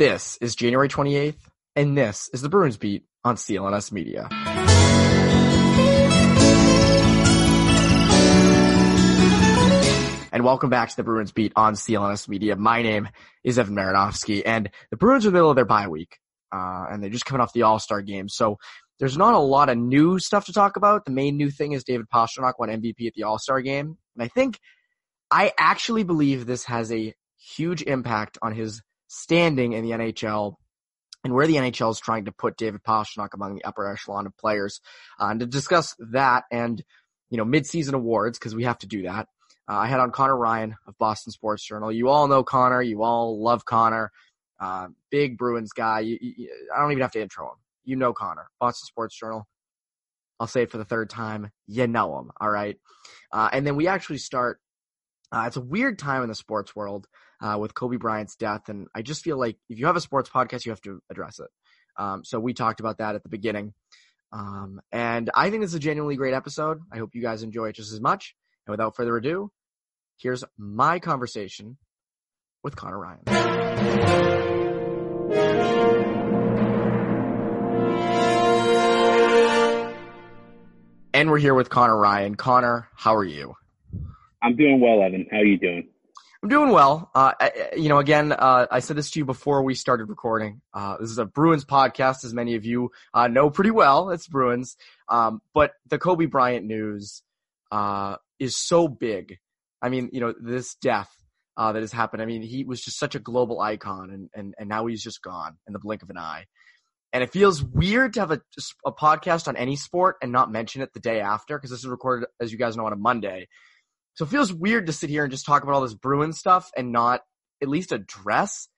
This is January 28th, and this is the Bruins Beat on CLNS Media. And welcome back to the Bruins Beat on CLNS Media. My name is Evan Marinofsky, and the Bruins are in the middle of their bye week, uh, and they're just coming off the All-Star game. So there's not a lot of new stuff to talk about. The main new thing is David Pastrnak won MVP at the All-Star game. And I think, I actually believe this has a huge impact on his standing in the NHL and where the NHL is trying to put David Pastrnak among the upper echelon of players. Uh, and to discuss that and, you know, midseason awards, because we have to do that, uh, I had on Conor Ryan of Boston Sports Journal. You all know Conor. You all love Conor. Uh, big Bruins guy. You, you, I don't even have to intro him. You know Conor. Boston Sports Journal. I'll say it for the third time. You know him. All right. Uh, and then we actually start. Uh, it's a weird time in the sports world uh, with Kobe Bryant's death. And I just feel like if you have a sports podcast, you have to address it. Um, so we talked about that at the beginning. Um, and I think this is a genuinely great episode. I hope you guys enjoy it just as much. And without further ado, here's my conversation with Conor Ryan. And we're here with Conor Ryan. Conor, how are you? I'm doing well, Evan. How are you doing? I'm doing well. Uh, I, you know, again, uh, I said this to you before we started recording. Uh, this is a Bruins podcast, as many of you uh, know pretty well. It's Bruins. Um, but the Kobe Bryant news uh, is so big. I mean, you know, this death uh, that has happened. I mean, he was just such a global icon, and, and, and now he's just gone in the blink of an eye. And it feels weird to have a, a podcast on any sport and not mention it the day after, because this is recorded, as you guys know, on a Monday. So it feels weird to sit here and just talk about all this Bruin stuff and not at least address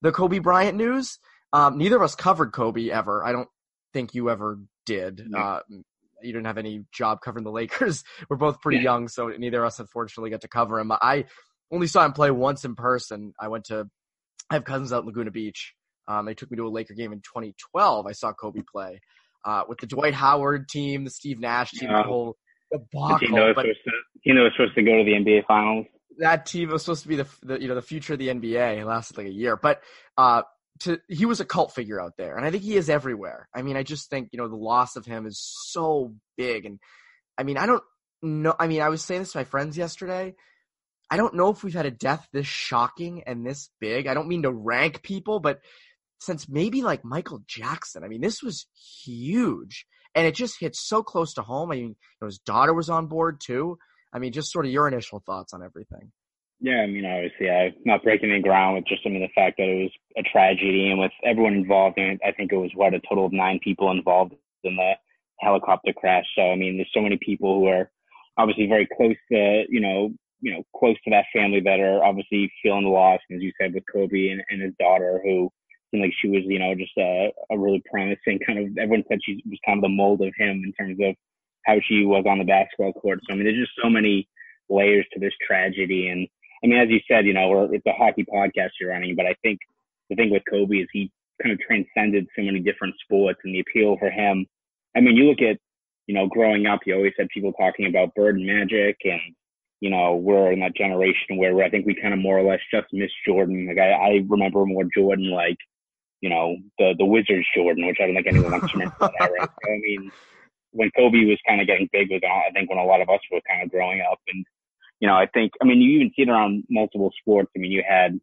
the Kobe Bryant news. Um, neither of us covered Kobe ever. I don't think you ever did. No. Uh, you didn't have any job covering the Lakers. We're both pretty yeah. young, so neither of us unfortunately got to cover him. I only saw him play once in person. I went to, I have cousins out in Laguna Beach. Um, they took me to a Laker game in 2012. I saw Kobe play uh, with the Dwight Howard team, the Steve Nash team, the whole debacle. Know, but, he know was supposed to go to the NBA Finals. That team was supposed to be the, the you know the future of the NBA. It lasted like a year, but uh, to he was a cult figure out there, and I think he is everywhere. I mean, I just think you know the loss of him is so big, and I mean, I don't know. I mean, I was saying this to my friends yesterday. I don't know if we've had a death this shocking and this big. I don't mean to rank people, but since maybe like Michael Jackson, I mean, this was huge and it just hit so close to home. I mean, you know, his daughter was on board too. I mean, just sort of your initial thoughts on everything. Yeah, I mean, obviously, I'm not breaking any ground with just I mean the fact that it was a tragedy, and with everyone involved in it, I think it was what a total of nine people involved in the helicopter crash. So I mean, there's so many people who are obviously very close to you know you know close to that family that are obviously feeling the loss, as you said with Kobe and, and his daughter, who seemed like she was, you know, just a, a really promising kind of. Everyone said she was kind of the mold of him in terms of how she was on the basketball court. So I mean, there's just so many layers to this tragedy. And I mean, as you said, you know, it's a hockey podcast you're running, but I think the thing with Kobe is he kind of transcended so many different sports and the appeal for him. I mean, you look at, you know, growing up, you always had people talking about Bird and Magic and you know, we're in that generation where I think we kind of more or less just miss Jordan. Like I, I remember more Jordan like you know, the the Wizards Jordan, which I don't think anyone wants to remember that. So, I mean, when Kobe was kind of getting big was I think when a lot of us were kind of growing up, and you know, I think I mean you even see it around multiple sports. I mean, you had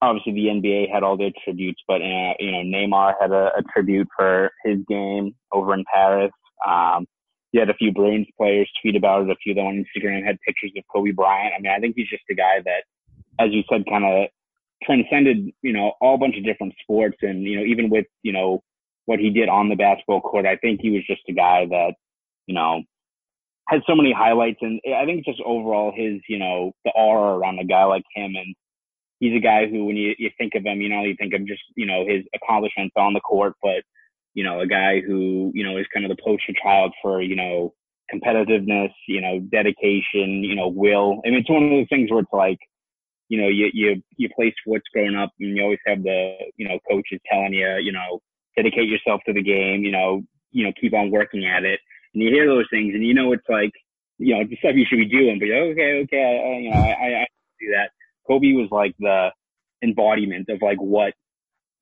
obviously the NBA had all their tributes, but uh, you know, Neymar had a, a tribute for his game over in Paris. Um, you had a few Bruins players tweet about it. A few of them on Instagram had pictures of Kobe Bryant. I mean, I think he's just a guy that, as you said, kind of transcended, you know, all bunch of different sports. And, you know, even with, you know, what he did on the basketball court, I think he was just a guy that, you know, had so many highlights. And I think just overall his, you know, the aura around a guy like him and, he's a guy who, when you, you think of him, you know, you think of just, you know, his accomplishments on the court, but, you know, a guy who, you know, is kind of the poster child for, you know, competitiveness, you know, dedication, you know, will. I mean, it's one of those things where it's like, you know, you, you, you play sports growing up and you always have the, you know, coaches telling you, you know, dedicate yourself to the game, you know, you know, keep on working at it. And you hear those things and you know, it's like, you know, the stuff you should be doing, but you're okay, okay, I, you know, I, I, do that. Kobe was like the embodiment of like what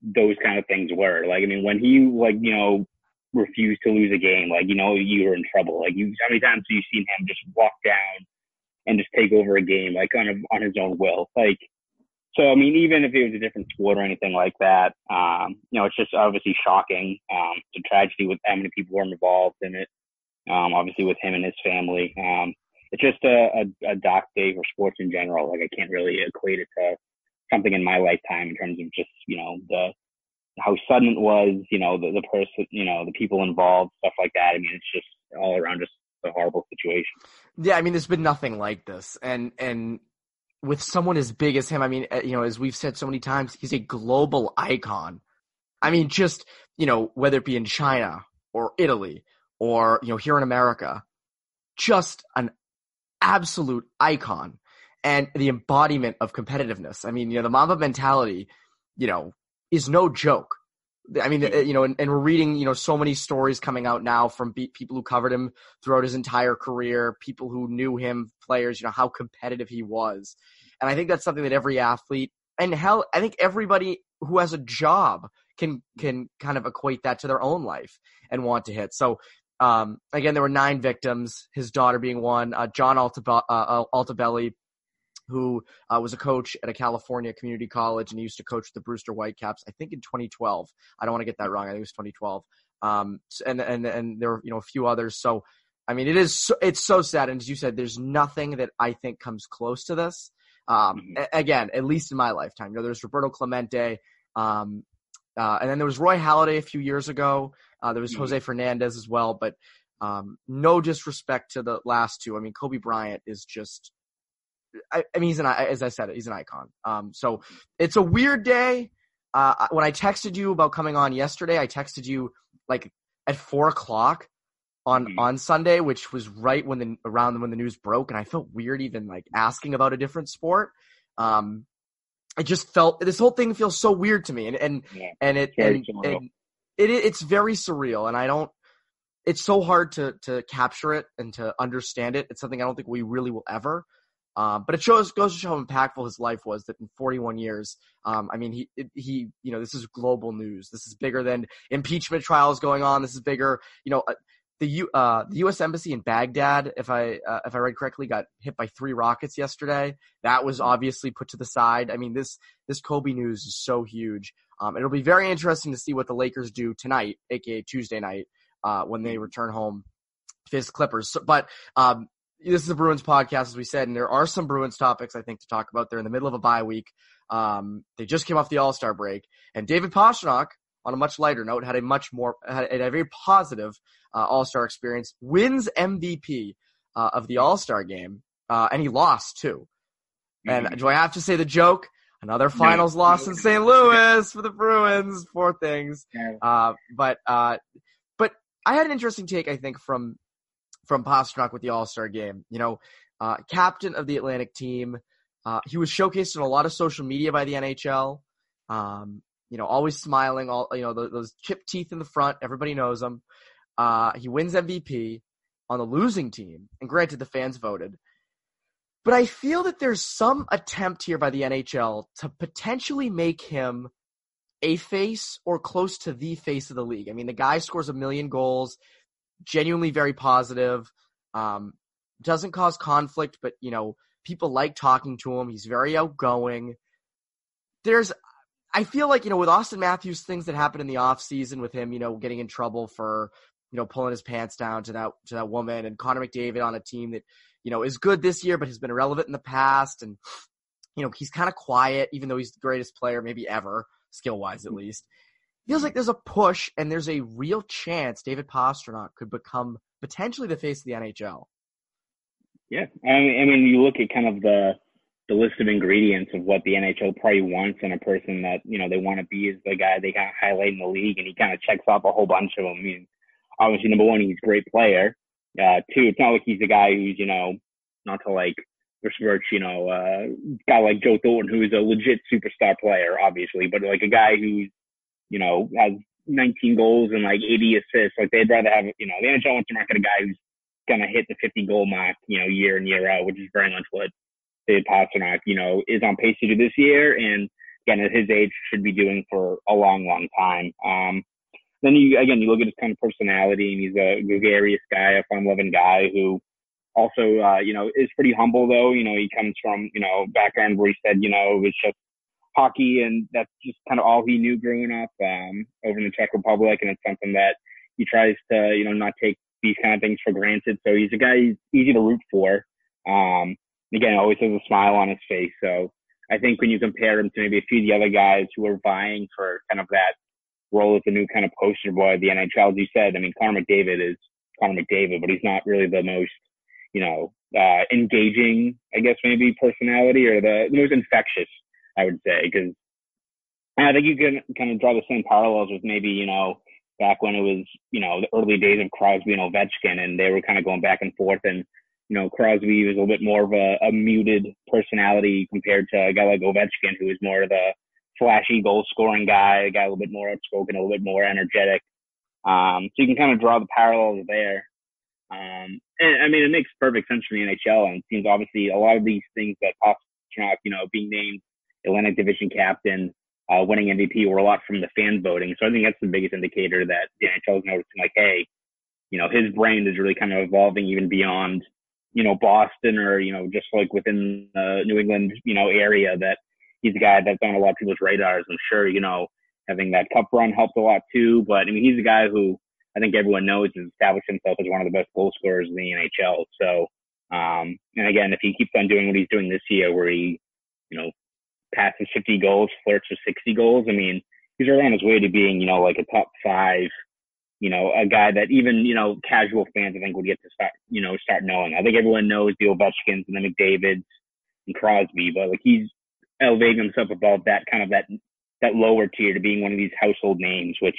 those kind of things were. Like, I mean, when he like, you know, refused to lose a game, like, you know, you were in trouble. Like, you, how many times have you seen him just walk down and just take over a game, like on a, on his own will? Like, so I mean, even if it was a different sport or anything like that, um, you know, it's just obviously shocking. Um, it's a tragedy with how many people were involved in it. Um, obviously with him and his family. Um, it's just a, a, a dark day for sports in general. Like I can't really equate it to something in my lifetime in terms of just you know the how sudden it was, you know, the the person, you know, the people involved, stuff like that. I mean, it's just all around just a horrible situation. Yeah, I mean, there's been nothing like this, and and with someone as big as him, I mean, uh, you know, as we've said so many times, he's a global icon. I mean, just you know, whether it be in China or Italy or you know here in America, just an absolute icon and the embodiment of competitiveness. I mean, you know, the Mamba mentality, you know, is no joke. I mean, uh, you know, and, and, we're reading, you know, so many stories coming out now from be- people who covered him throughout his entire career, people who knew him, players, you know, how competitive he was. And I think that's something that every athlete and hell, I think everybody who has a job can, can kind of equate that to their own life and want to hit. So, um, again, there were nine victims, his daughter being one, uh, John uh, Altobelli, who uh, was a coach at a California community college and he used to coach the Brewster Whitecaps, I think in 2012. I don't want to get that wrong. I think it was 2012. Um, and, and, and there were, you know, a few others. So, I mean, it is, so, it's so sad. And as you said, there's nothing that I think comes close to this. Um, mm-hmm. again, at least in my lifetime, you know, there's Roberto Clemente, um, uh, and then there was Roy Halladay a few years ago. Uh, there was mm-hmm. Jose Fernandez as well, but um, no disrespect to the last two. I mean, Kobe Bryant is just I, I, mean, he's an as I said, he's an icon. Um, so it's a weird day. Uh, when I texted you about coming on yesterday, I texted you like at four o'clock on mm-hmm. on Sunday, which was right when the around when the news broke, and I felt weird even like asking about a different sport. Um, I just felt this whole thing feels so weird to me, and and yeah, and it and, and it it's very surreal, and I don't. It's so hard to to capture it and to understand it. It's something I don't think we really will ever. Um, but it shows goes to show how impactful his life was. That in 41 years, um, I mean, he he you know this is global news. This is bigger than impeachment trials going on. This is bigger. You know, uh, the U uh, the U.S. embassy in Baghdad, if I uh, if I read correctly, got hit by three rockets yesterday. That was obviously put to the side. I mean, this this Kobe news is so huge. Um, it'll be very interesting to see what the Lakers do tonight, aka Tuesday night, uh, when they return home face Clippers. So, but um, this is a Bruins podcast, as we said, and there are some Bruins topics I think to talk about. They're in the middle of a bye week. Um, they just came off the All Star break, and David Pastrnak, on a much lighter note, had a much more had a very positive uh, All Star experience. Wins MVP uh, of the All Star game, uh, and he lost too. And mm-hmm. do I have to say the joke? Another finals no, loss no, in St. Louis for the Bruins. Four things. Uh, but uh, but I had an interesting take, I think, from from Pastrnak with the All Star game. You know, uh, captain of the Atlantic team. Uh, he was showcased in a lot of social media by the NHL. Um, you know, always smiling, all you know, those, those chipped teeth in the front. Everybody knows him. Uh, he wins MVP on the losing team, and granted, the fans voted. But I feel that there's some attempt here by the NHL to potentially make him a face or close to the face of the league. I mean, the guy scores a million goals genuinely very positive. Um, doesn't cause conflict, but you know, people like talking to him. He's very outgoing. There's, I feel like, you know, with Auston Matthews, things that happened in the off season with him, you know, getting in trouble for, you know, pulling his pants down to that, to that woman and Connor McDavid on a team that, you know, is good this year, but has been irrelevant in the past. And, you know, he's kind of quiet, even though he's the greatest player, maybe ever, skill wise at least feels like there's a push and there's a real chance David Pastrnak could become potentially the face of the NHL. Yeah, I mean, I mean, you look at kind of the the list of ingredients of what the NHL probably wants in a person that you know they want to be is the guy they kind of highlight in the league, and he kind of checks off a whole bunch of them. I mean, obviously, number one, he's a great player. Uh, two, it's not like he's a guy who's you know not to like besmirch you know uh, guy like Joe Thornton who's a legit superstar player, obviously, but like a guy who's you know has 19 goals and like 80 assists. Like they'd rather have you know the NHL wants to market a guy who's gonna hit the 50 goal mark, you know, year in year out, which is very much what David Pastrnak, you know, is on pace to do this year, and again at his age should be doing for a long, long time. Um, then you again you look at his kind of personality, and he's a gregarious guy, a fun-loving guy who also uh, you know is pretty humble though. You know, he comes from you know background where he said you know it was just hockey, and that's just kind of all he knew growing up um, over in the Czech Republic, and it's something that he tries to you know not take these kind of things for granted. So he's a guy he's easy to root for. Um, again, always has a smile on his face. So I think when you compare him to maybe a few of the other guys who are vying for kind of that role as the new kind of poster boy of the NHL, as you said, I mean, Connor McDavid is Connor McDavid, but he's not really the most, you know, uh, engaging, I guess maybe personality or the, the most infectious, I would say, because I think you can kind of draw the same parallels with maybe, you know, back when it was, you know, the early days of Crosby and Ovechkin and they were kind of going back and forth and you know, Crosby was a little bit more of a, a muted personality compared to a guy like Ovechkin, who is more of the flashy goal scoring guy, a guy a little bit more outspoken, a little bit more energetic. Um, so you can kind of draw the parallels there. Um, and I mean, it makes perfect sense for the NHL, and it seems obviously a lot of these things that Pastrnak, you know, being named Atlantic Division captain, uh, winning MVP, were a lot from the fan voting. So I think that's the biggest indicator that the NHL is noticing, like, hey, you know, his brand is really kind of evolving even beyond you know, Boston or, you know, just like within the New England, you know, area that he's a guy that's on a lot of people's radars. I'm sure, you know, having that cup run helped a lot too. But I mean, he's a guy who I think everyone knows has established himself as one of the best goal scorers in the NHL. So, um, and again, if he keeps on doing what he's doing this year, where he, you know, passes 50 goals, flirts with 60 goals, I mean, he's right on his way to being, you know, like a top five you know, a guy that even, you know, casual fans, I think, would get to start, you know, start knowing. I think everyone knows the Ovechkins and the McDavids and Crosby, but like he's elevating himself above that kind of that, that lower tier to being one of these household names, which,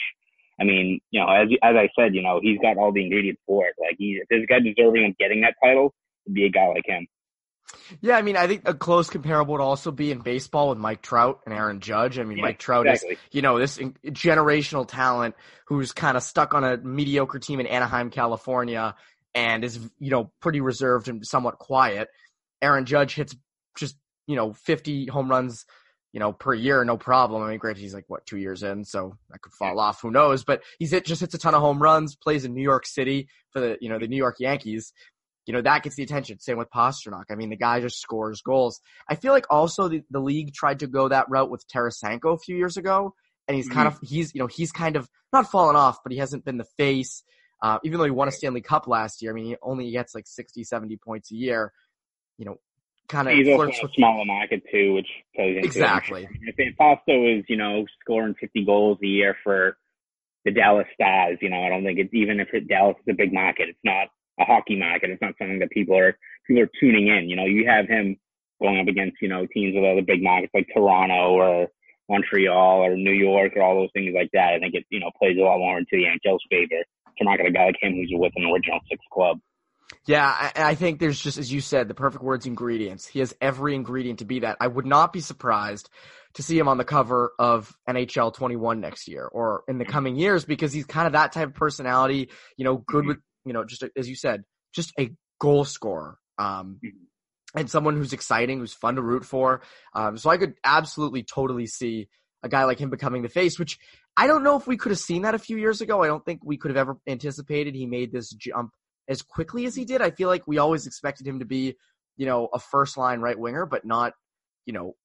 I mean, you know, as, as I said, you know, he's got all the ingredients for it. Like he, if this guy deserving of getting that title, it'd be a guy like him. Yeah, I mean, I think a close comparable would also be in baseball with Mike Trout and Aaron Judge. I mean, yeah, Mike Trout exactly. is, you know, this generational talent who's kind of stuck on a mediocre team in Anaheim, California, and is, you know, pretty reserved and somewhat quiet. Aaron Judge hits just, you know, 50 home runs, you know, per year, no problem. I mean, granted, he's like, what, two years in, so that could fall off. Who knows? But he's hit, just hits a ton of home runs, plays in New York City for the, you know, the New York Yankees you know, that gets the attention. Same with Pastrnak. I mean, the guy just scores goals. I feel like also the, the league tried to go that route with Tarasenko a few years ago. And he's kind mm-hmm. of, he's, you know, he's kind of not fallen off, but he hasn't been the face. Uh, even though he won a Stanley Cup last year, I mean, he only gets like 60, 70 points a year. You know, kind of. He's also a smaller market too, which plays into exactly. It. If Pasta is, you know, scoring 50 goals a year for the Dallas Stars, you know, I don't think it's even if it, Dallas is a big market, it's not a hockey market. It's not something that people are people are tuning in. You know, you have him going up against you know teams with other big markets like Toronto or Montreal or New York or all those things like that. I think it you know plays a lot more into the NHL's favor to market a guy like him who's with an original six club. Yeah, I, I think there's just, as you said, the perfect words ingredients. He has every ingredient to be that. I would not be surprised to see him on the cover of NHL 21 next year or in the coming years because he's kind of that type of personality, you know, good mm-hmm. with you know, just a, as you said, just a goal scorer. Um, mm-hmm. and someone who's exciting, who's fun to root for. Um, so I could absolutely totally see a guy like him becoming the face, which I don't know if we could have seen that a few years ago. I don't think we could have ever anticipated he made this jump as quickly as he did. I feel like we always expected him to be, you know, a first line right winger, but not, you know,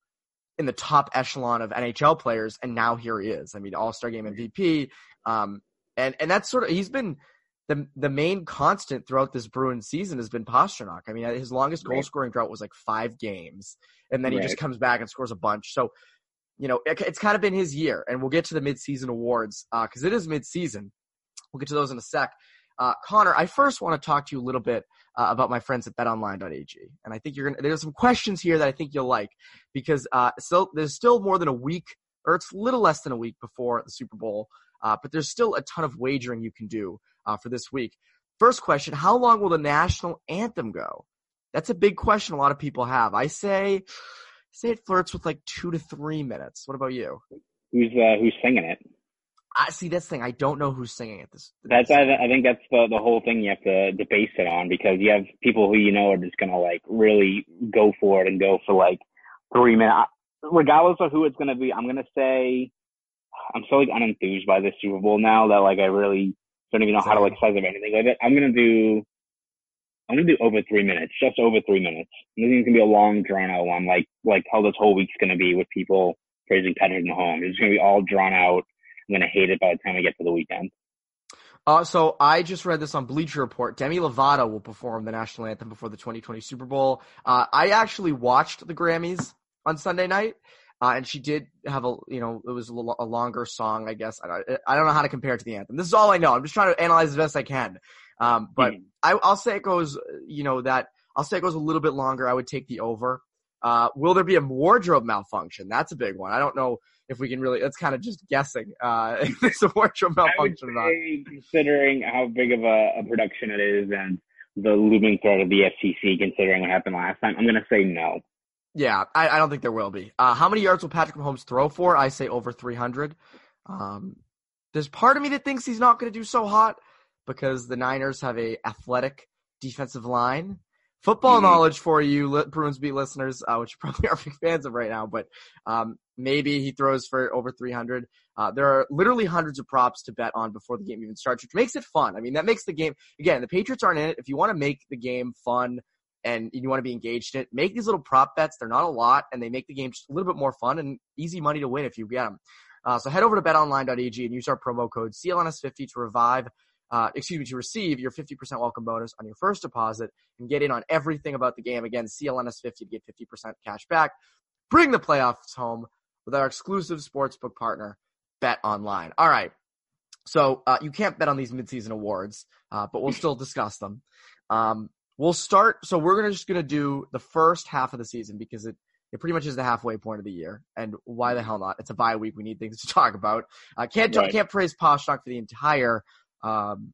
in the top echelon of NHL players. And now here he is. I mean, All Star Game MVP. Um, and and that's sort of he's been the the main constant throughout this Bruins season has been Pastrnak. I mean, his longest goal scoring drought was like five games, and then he right. just comes back and scores a bunch. So, you know, it, it's kind of been his year, and we'll get to the midseason awards because uh, it is midseason. We'll get to those in a sec. Uh, Conor, I first want to talk to you a little bit uh, about my friends at BetOnline.ag, and I think you're gonna. There's some questions here that I think you'll like because uh, still there's still more than a week, or it's a little less than a week before the Super Bowl, uh, but there's still a ton of wagering you can do uh, for this week. First question: How long will the national anthem go? That's a big question. A lot of people have. I say, say it flirts with like two to three minutes. What about you? Who's uh, who's singing it? I see this thing. I don't know who's singing it. This. That's I, I think that's the the whole thing you have to, to base it on because you have people who you know are just gonna like really go for it and go for like three minutes, regardless of who it's gonna be. I'm gonna say I'm so like unenthused by this Super Bowl now that like I really don't even know how to like size of anything with it. I'm gonna do I'm gonna do over three minutes, just over three minutes. This is gonna be a long drawn out one, like like how this whole week's gonna be with people praising Patrick Mahomes. It's gonna be all drawn out. I'm gonna hate it by the time I get to the weekend. Uh, so I just read this on Bleacher Report. Demi Lovato will perform the national anthem before the 2020 Super Bowl. Uh, I actually watched the Grammys on Sunday night, uh, and she did have a, you know, it was a, a longer song, I guess. I don't, I don't know how to compare it to the anthem. This is all I know. I'm just trying to analyze as best I can. Um, but mm-hmm. I, will say it goes, you know, that I'll say it goes a little bit longer. I would take the over. Uh, will there be a wardrobe malfunction? That's a big one. I don't know if we can really. That's kind of just guessing. Uh, if there's a wardrobe malfunction or not. Considering how big of a, a, production it is and the looming threat of the FCC, considering what happened last time, I'm going to say no. Yeah, I, I, don't think there will be. Uh, how many yards will Patrick Mahomes throw for? I say over 300. Um, there's part of me that thinks he's not going to do so hot because the Niners have a athletic defensive line. Football mm-hmm. knowledge for you, Bruins beat listeners, uh, which you probably are big fans of right now. But um, maybe he throws for over 300. Uh, there are literally hundreds of props to bet on before the game even starts, which makes it fun. I mean, that makes the game again. The Patriots aren't in it. If you want to make the game fun and you want to be engaged in it, make these little prop bets. They're not a lot, and they make the game just a little bit more fun and easy money to win if you get them. Uh, so head over to betonline.ag and use our promo code CLNS50 to revive uh, excuse me, to receive your 50% welcome bonus on your first deposit and get in on everything about the game. Again, CLNS50 to get 50% cash back. Bring the playoffs home with our exclusive sportsbook partner, Bet Online. All right. So uh, you can't bet on these midseason awards, uh, but we'll still discuss them. Um, we'll start. So we're gonna just gonna do the first half of the season because it it pretty much is the halfway point of the year. And why the hell not? It's a bye week. We need things to talk about. Uh, can't right. can't praise Pastrnak for the entire um,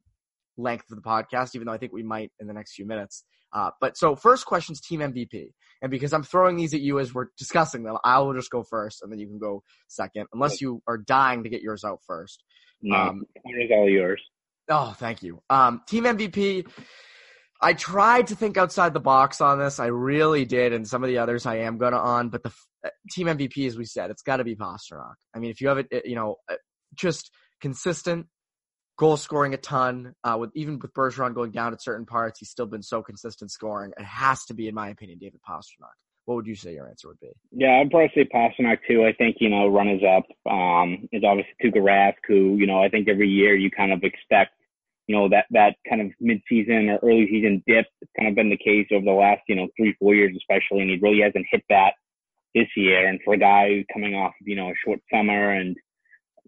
length of the podcast, even though I think we might in the next few minutes. Uh, but so first question's team MVP. And because I'm throwing these at you as we're discussing them, I will just go first and then you can go second, unless you are dying to get yours out first. No, um, it is all yours. Oh, thank you. Um, team MVP. I tried to think outside the box on this. I really did, and some of the others I am gonna on. But the uh, team MVP, as we said, it's got to be Pastrnak. I mean, if you have it, you know, uh, just consistent, goal scoring a ton. Uh, with even with Bergeron going down at certain parts, he's still been so consistent scoring. It has to be, in my opinion, David Pastrnak. What would you say your answer would be? Yeah, I'd probably say Pastrnak too. I think you know runners up um, is obviously Tuukka Rask, who you know I think every year you kind of expect you know that that kind of mid-season or early season dip. It's kind of been the case over the last you know three four years especially, and he really hasn't hit that this year. And for a guy coming off you know a short summer and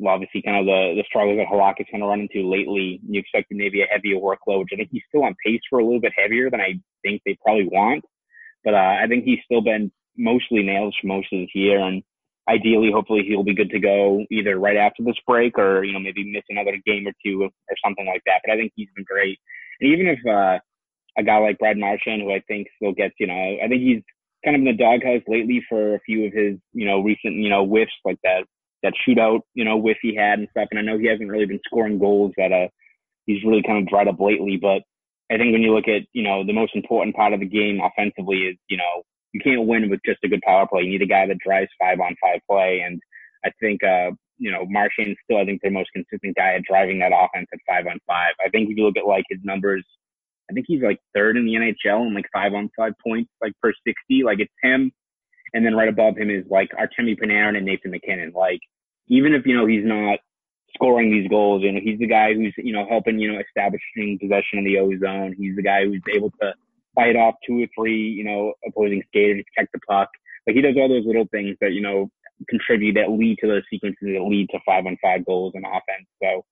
obviously kind of the, the struggles that Halak is kind of run into lately. You expect maybe a heavier workload, which I think he's still on pace for a little bit heavier than I think they probably want. But uh, I think he's still been mostly nails for most of this year, and ideally, hopefully, he'll be good to go either right after this break or you know maybe miss another game or two or something like that. But I think he's been great, and even if uh, a guy like Brad Marchand, who I think still gets, you know, I think he's kind of in the doghouse lately for a few of his, you know, recent, you know, whiffs like that that shootout, you know, whiff he had and stuff. And I know he hasn't really been scoring goals that uh he's really kind of dried up lately. But I think when you look at, you know, the most important part of the game offensively is, you know, you can't win with just a good power play. You need a guy that drives five on five play. And I think uh, you know, Marchand still I think the most consistent guy at driving that offense at five on five. I think if you look at like his numbers I think he's like third in the NHL in like five on five points, like per 60. Like it's him. And then right above him is like Artemi Panarin and Nathan MacKinnon. Like even if, you know, he's not scoring these goals, you know, he's the guy who's, you know, helping, you know, establishing possession in the O zone. He's the guy who's able to fight off two or three, you know, opposing skaters, check the puck. Like he does all those little things that, you know, contribute that lead to those sequences that lead to five on five goals and offense. So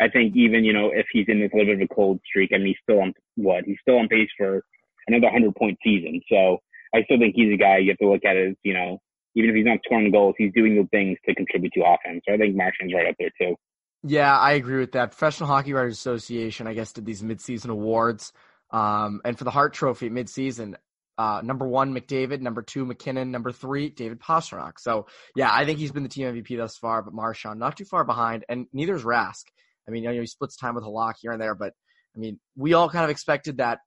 I think even, you know, if he's in this little bit of a cold streak, I mean, he's still on what? He's still on pace for another 100 point season. So I still think he's a guy you have to look at as, you know, even if he's not scoring goals, he's doing the things to contribute to offense. So I think Marchand's right up there too. Yeah, I agree with that. Professional Hockey Writers Association, I guess, did these midseason awards. Um, and for the Hart Trophy midseason, uh, number one, McDavid. Number two, MacKinnon, Number three, David Pastrnak. So yeah, I think he's been the team MVP thus far, but Marchand not too far behind, and neither is Rask. I mean, you know, he splits time with Halak here and there, but I mean, we all kind of expected that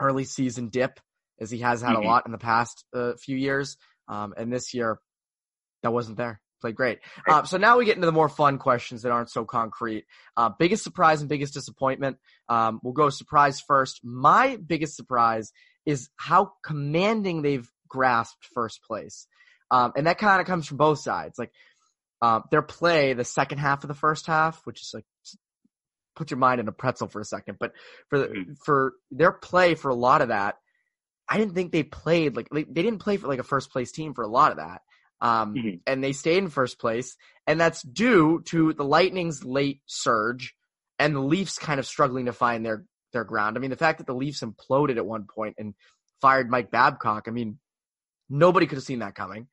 early season dip as he has had mm-hmm. a lot in the past uh, few years. Um, and this year, that wasn't there. Played great. Uh, so now we get into the more fun questions that aren't so concrete. Uh, biggest surprise and biggest disappointment. Um, we'll go surprise first. My biggest surprise is how commanding they've grasped first place. Um, and that kind of comes from both sides. Like um, their play, the second half of the first half, which is like put your mind in a pretzel for a second. But for the, mm-hmm. for their play for a lot of that, I didn't think they played like they, they didn't play for like a first place team for a lot of that. Um, mm-hmm. and they stayed in first place, and that's due to the Lightning's late surge and the Leafs kind of struggling to find their their ground. I mean, the fact that the Leafs imploded at one point and fired Mike Babcock, I mean, nobody could have seen that coming.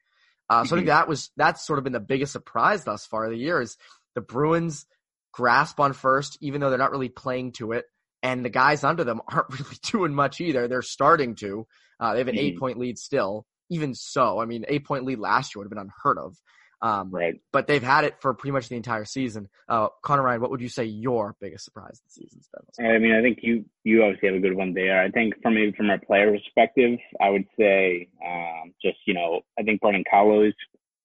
Uh, so mm-hmm. I think mm-hmm. that was that's sort of been the biggest surprise thus far of the year is the Bruins grasp on first, even though they're not really playing to it, and the guys under them aren't really doing much either. They're starting to. Uh, they have an mm-hmm. eight point lead still. Even so, I mean, eight point lead last year would have been unheard of. Um, right. But they've had it for pretty much the entire season. Uh, Conor Ryan, what would you say your biggest surprise this season's been? I mean, I think you you obviously have a good one there. I think from maybe from a player perspective, I would say um, just you know I think Brandon Carlo's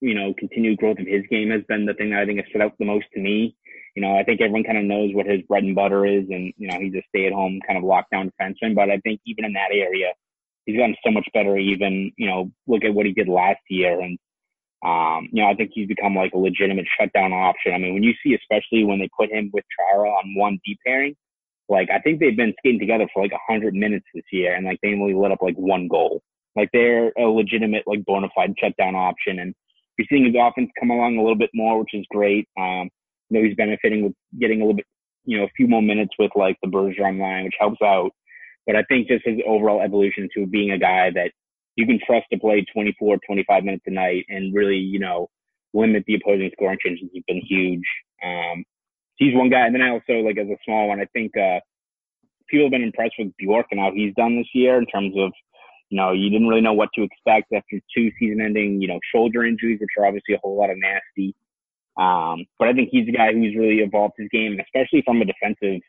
you know continued growth of his game has been the thing that I think has stood out the most to me. You know, I think everyone kind of knows what his bread and butter is, and you know he's a stay-at-home kind of lockdown defenseman. But I think even in that area, he's gotten so much better. Even you know, look at what he did last year, and um, you know, I think he's become like a legitimate shutdown option. I mean, when you see, especially when they put him with Chara on one deep pairing, like I think they've been skating together for like a hundred minutes this year, and like they only let up like one goal. Like they're a legitimate, like bona fide shutdown option, and you're seeing his offense come along a little bit more, which is great. Um, you know, he's benefiting with getting a little bit, you know, a few more minutes with like the Bergeron line, which helps out. But I think just his overall evolution to being a guy that you can trust to play 24, 25 minutes a night and really, you know, limit the opposing scoring chances has been huge. Um, he's one guy. And then I also, like, as a small one, I think, uh, people have been impressed with Bjork and how he's done this year in terms of, you know, you didn't really know what to expect after two season ending, you know, shoulder injuries, which are obviously a whole lot of nasty. Um, but I think he's a guy who's really evolved his game, especially from a defensive,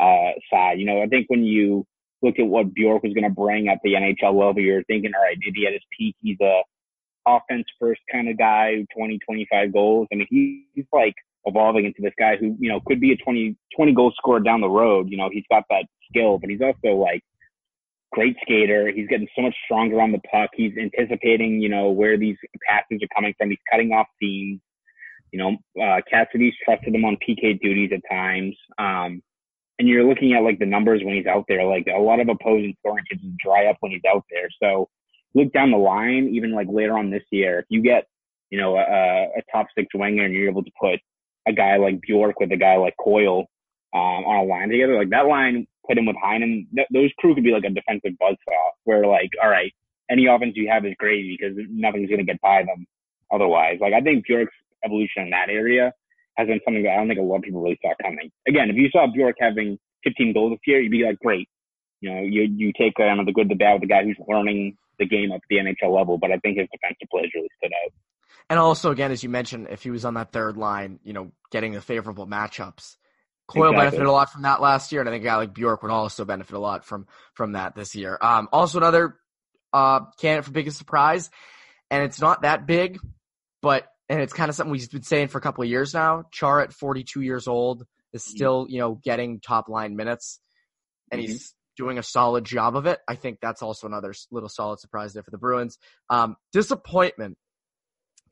uh, side. You know, I think when you, look at what Bjork was going to bring at the NHL level, you're thinking, all right, did he at his peak, he's a offense first kind of guy, 20, 25 goals. I mean, he, he's like evolving into this guy who, you know, could be a 20, 20 goal scorer down the road. You know, he's got that skill, but he's also like great skater. He's getting so much stronger on the puck. He's anticipating, you know, where these passes are coming from. He's cutting off seams. You know, uh, Cassidy's trusted him on PK duties at times. Um, and you're looking at like the numbers when he's out there, like a lot of opposing scoring just dry up when he's out there. So look down the line, even like later on this year, if you get, you know, a, a top six winger and you're able to put a guy like Bjork with a guy like Coyle um, on a line together, like that line, put him with Heinen, th- those crew could be like a defensive buzzsaw where like, all right, any offense you have is crazy because nothing's going to get by them otherwise. Like I think Bjork's evolution in that area has been something that I don't think a lot of people really saw coming. Again, if you saw Bjork having 15 goals this year, you'd be like, great. You know, you you take kind of the good, the bad with the guy who's learning the game up at the NHL level. But I think his defensive plays really stood out. And also, again, as you mentioned, if he was on that third line, you know, getting the favorable matchups, Coyle exactly. benefited a lot from that last year, and I think a guy like Bjork would also benefit a lot from from that this year. Um, also, another uh, candidate for biggest surprise, and it's not that big, but and it's kind of something we've been saying for a couple of years now. Chara at 42 years old is mm-hmm. still, you know, getting top line minutes and mm-hmm. he's doing a solid job of it. I think that's also another little solid surprise there for the Bruins. Um, disappointment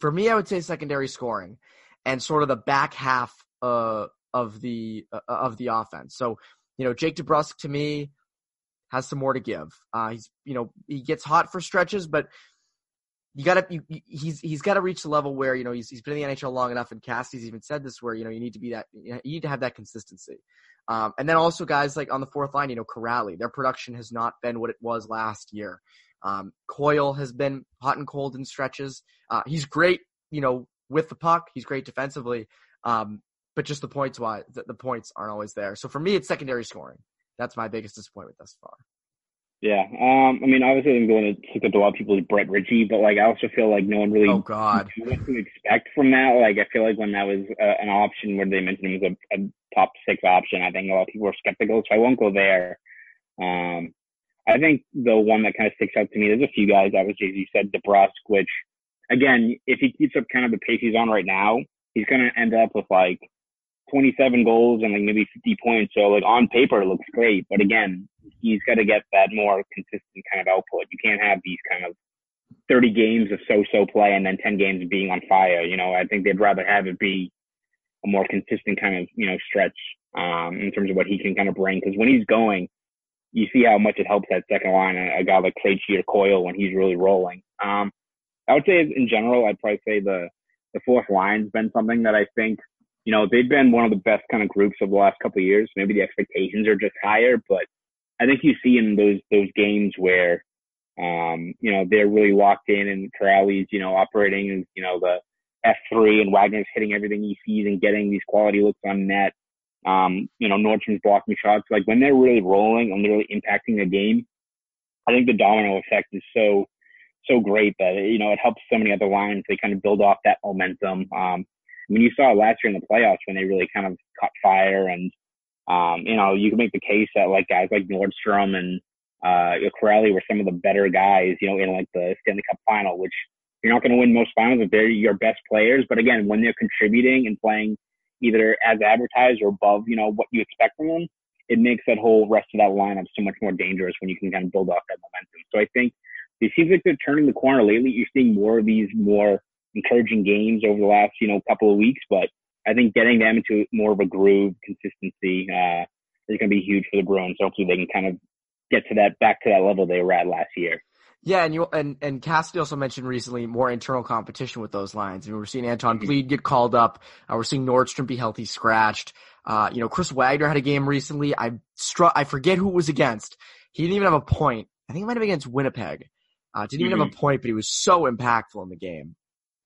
for me, I would say secondary scoring and sort of the back half, uh, of the, uh, of the offense. So, you know, Jake DeBrusk to me has some more to give. Uh, he's, you know, he gets hot for stretches, but you gotta he's he's got to reach the level where you know he's he's been in the NHL long enough, and Cassie's even said this where you know you need to be that you need to have that consistency. Um, and then also guys like on the fourth line, you know, Kuraly, their production has not been what it was last year. Um, Coyle has been hot and cold in stretches. Uh, he's great, you know, with the puck. He's great defensively. Um, but just the points why the, the, points aren't always there. So for me, it's secondary scoring. That's my biggest disappointment thus far. Yeah. Um, I mean, obviously, I'm going to stick with a lot of people with Brett Ritchie, but like, I also feel like no one really oh God knew what to expect from that. Like, I feel like when that was uh, an option where they mentioned him as a, a, top six option, I think a lot of people were skeptical, so I won't go there. Um, I think the one that kind of sticks out to me, there's a few guys, obviously, as you said, DeBrusk, which, again, if he keeps up kind of the pace he's on right now, he's going to end up with like 27 goals and like maybe 50 points. So like on paper, it looks great. But again, he's got to get that more consistent kind of output. You can't have these kind of 30 games of so-so play and then 10 games being on fire. You know, I think they'd rather have it be a more consistent kind of, you know, stretch, um, in terms of what he can kind of bring. Cause when he's going, you see how much it helps that second line, a, guy like Krejci or Coyle when he's really rolling. Um, I would say in general, I'd probably say the, the fourth line's been something that I think you know, they've been one of the best kind of groups of the last couple of years. Maybe the expectations are just higher, but I think you see in those those games where um, you know, they're really locked in and Kuraly's, you know, operating you know, the F three and Wagner's hitting everything he sees and getting these quality looks on net. Um, you know, Nordstrom's blocking shots. Like when they're really rolling and really impacting the game, I think the domino effect is so so great that you know it helps so many other lines. They kind of build off that momentum. Um, I mean, you saw last year in the playoffs when they really kind of caught fire and, um, you know, you can make the case that like guys like Nordstrom and, uh, Kuraly were some of the better guys, you know, in like the Stanley Cup final, which you're not going to win most finals if they're your best players. But again, when they're contributing and playing either as advertised or above, you know, what you expect from them, it makes that whole rest of that lineup so much more dangerous when you can kind of build off that momentum. So I think it seems like they're turning the corner lately. You're seeing more of these more encouraging games over the last, you know, couple of weeks. But I think getting them into more of a groove, consistency, uh, is going to be huge for the Bruins. Hopefully they can kind of get to that, back to that level they were at last year. Yeah, and you and and Cassidy also mentioned recently more internal competition with those lines. I mean, we're seeing Anton mm-hmm. Get called up. Uh, we're seeing Nordstrom be healthy scratched. Uh, you know, Chris Wagner had a game recently. I struck. I forget who it was against. He didn't even have a point. I think it might have been against Winnipeg. Uh, didn't even mm-hmm. have a point, but he was so impactful in the game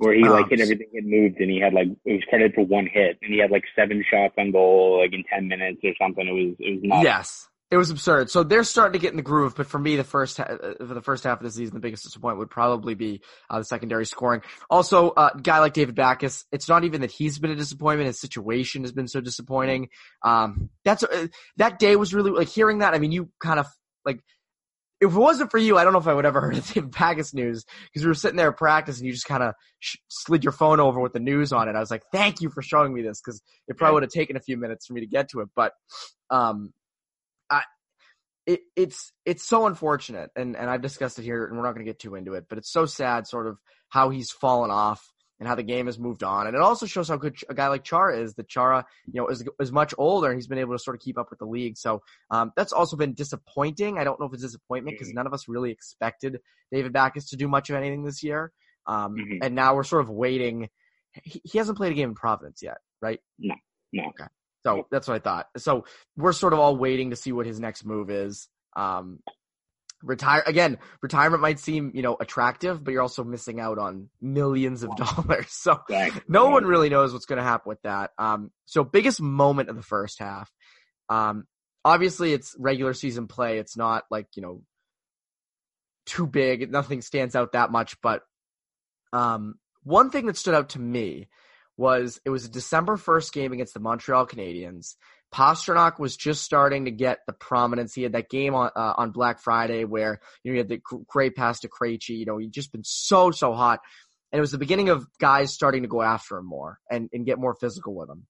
where he like hit everything had moved and he had like it was credited for one hit and he had like seven shots on goal like in ten minutes or something. It was it was nuts. Yes. It was absurd. So they're starting to get in the groove, but for me, the first ha- uh, for the first half of the season, the biggest disappointment would probably be uh, the secondary scoring. Also, a uh, guy like David Backes, it's not even that he's been a disappointment; his situation has been so disappointing. Um, that's uh, that day was really like hearing that. I mean, you kind of like if it wasn't for you, I don't know if I would ever heard of the Backes news because we were sitting there at practice and you just kind of sh- slid your phone over with the news on it. I was like, thank you for showing me this because it probably would have taken a few minutes for me to get to it. But, um, I, it, it's, it's so unfortunate and, and I've discussed it here and we're not going to get too into it, but it's so sad sort of how he's fallen off and how the game has moved on. And it also shows how good a guy like Chara is. That Chara, you know, is is much older and he's been able to sort of keep up with the league. So um, that's also been disappointing. I don't know if it's disappointment because mm-hmm. none of us really expected David Backes to do much of anything this year. Um, mm-hmm. And now we're sort of waiting. He, he, hasn't played a game in Providence yet, right? No, no. Okay. So that's what I thought. So we're sort of all waiting to see what his next move is. Um, retire again retirement might seem you know attractive but you're also missing out on millions of dollars. So no one really knows what's going to happen with that. Um so biggest moment of the first half. Um obviously it's regular season play. It's not like you know too big. Nothing stands out that much but um one thing that stood out to me was it was a December 1st game against the Montreal Canadiens Pastrnak was just starting to get the prominence. He had that game on uh, on Black Friday where you know he had the great pass to Krejci. You know he'd just been so so hot, and it was the beginning of guys starting to go after him more and and get more physical with him.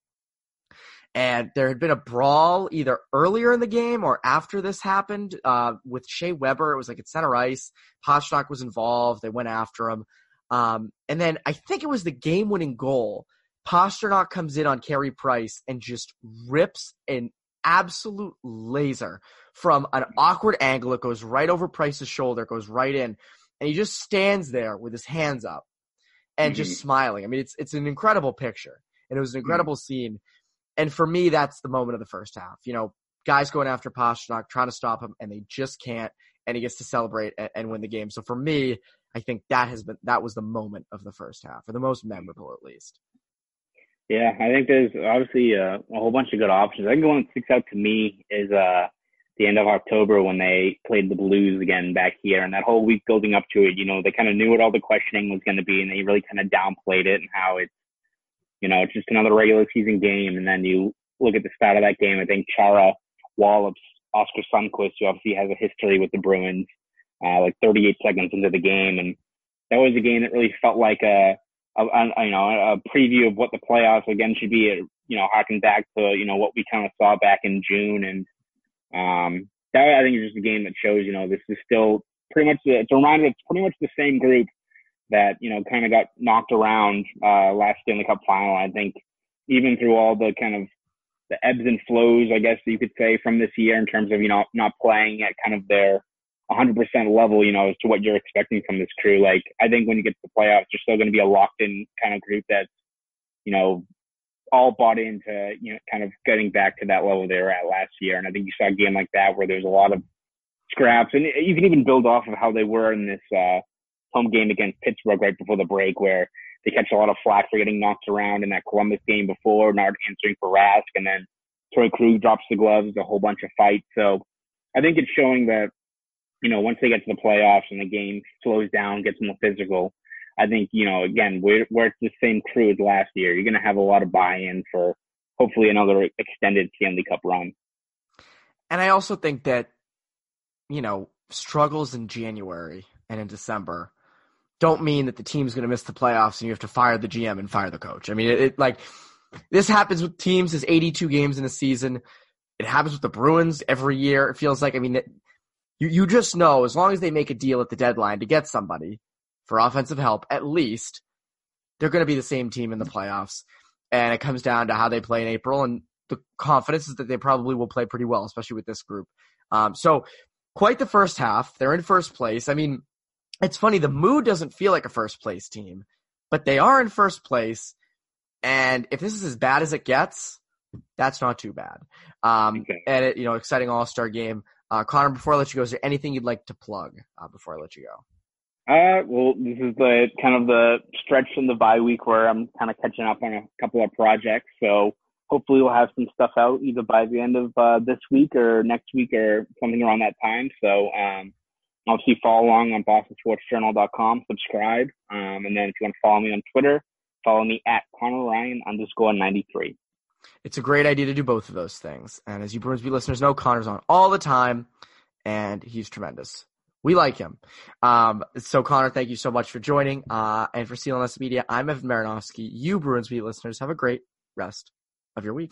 And there had been a brawl either earlier in the game or after this happened uh, with Shea Weber. It was like at center ice. Pastrnak was involved. They went after him. Um, and then I think it was the game winning goal Pastrnak comes in on Carey Price and just rips an absolute laser from an awkward angle. It goes right over Price's shoulder, goes right in. and he just stands there with his hands up and mm-hmm. just smiling. I mean, it's it's an incredible picture, and it was an mm-hmm. incredible mm-hmm. scene. And for me, that's the moment of the first half. You know, guys going after Pastrnak, trying to stop him, and they just can't. And he gets to celebrate and, and win the game. So for me, I think that has been that was the moment of the first half, or the most memorable at least. Yeah, I think there's obviously a, uh, a whole bunch of good options. I think the one that sticks out to me is uh the end of October when they played the Blues again back here, and that whole week building up to it, you know, they kind of knew what all the questioning was going to be, and they really kind of downplayed it and how it's, you know, it's just another regular season game. And then you look at the start of that game. I think Chara Wallops, Oskar Sundqvist, who obviously has a history with the Bruins, uh, like 38 seconds into the game, and that was a game that really felt like a, a, a you know a preview of what the playoffs again should be. You know, harking back to you know what we kind of saw back in June and um, that I think is just a game that shows, you know, this is still pretty much, it's a reminder it's pretty much the same group that, you know, kind of got knocked around, uh, last Stanley Cup final. I think even through all the kind of the ebbs and flows, I guess you could say from this year in terms of, you know, not playing at kind of their 100% level, you know, as to what you're expecting from this crew. Like, I think when you get to the playoffs, you're still going to be a locked in kind of group that's, you know, all bought into you know kind of getting back to that level they were at last year. And I think you saw a game like that where there's a lot of scraps, and you can even build off of how they were in this uh, home game against Pittsburgh right before the break, where they catch a lot of flack for getting knocked around in that Columbus game before, not answering for Rask, and then Torey Krug drops the gloves, a whole bunch of fights. So I think it's showing that you know once they get to the playoffs and the game slows down, gets more physical I think, you know, again, where, where it's the same crew as last year, you're going to have a lot of buy-in for hopefully another extended Stanley Cup run. And I also think that, you know, struggles in January and in December don't mean that the team's going to miss the playoffs and you have to fire the GM and fire the coach. I mean, it, it like this happens with teams. There's 82 games in a season. It happens with the Bruins every year. It feels like, I mean, you, you just know as long as they make a deal at the deadline to get somebody, for offensive help, at least, they're going to be the same team in the playoffs. And it comes down to how they play in April. And the confidence is that they probably will play pretty well, especially with this group. Um, so, quite the first half. They're in first place. I mean, it's funny, the mood doesn't feel like a first place team, but they are in first place. And if this is as bad as it gets, that's not too bad. Um, okay. And it, you know, exciting All Star game. Uh, Conor, before I let you go, is there anything you'd like to plug uh, before I let you go? Uh, well, this is the kind of the stretch in the bye week where I'm kind of catching up on a couple of projects. So hopefully we'll have some stuff out either by the end of uh, this week or next week or something around that time. So um, obviously follow along on bostonsportsjournal.com, subscribe, um, and then if you want to follow me on Twitter, follow me at Conor Ryan underscore 93. It's a great idea to do both of those things. And as you Bruins Beat listeners know, Conor's on all the time, and he's tremendous we like him. Um, so Conor, thank you so much for joining. Uh, and for CLNS Media, I'm Evan Marinofsky. You Bruins Beat listeners have a great rest of your week.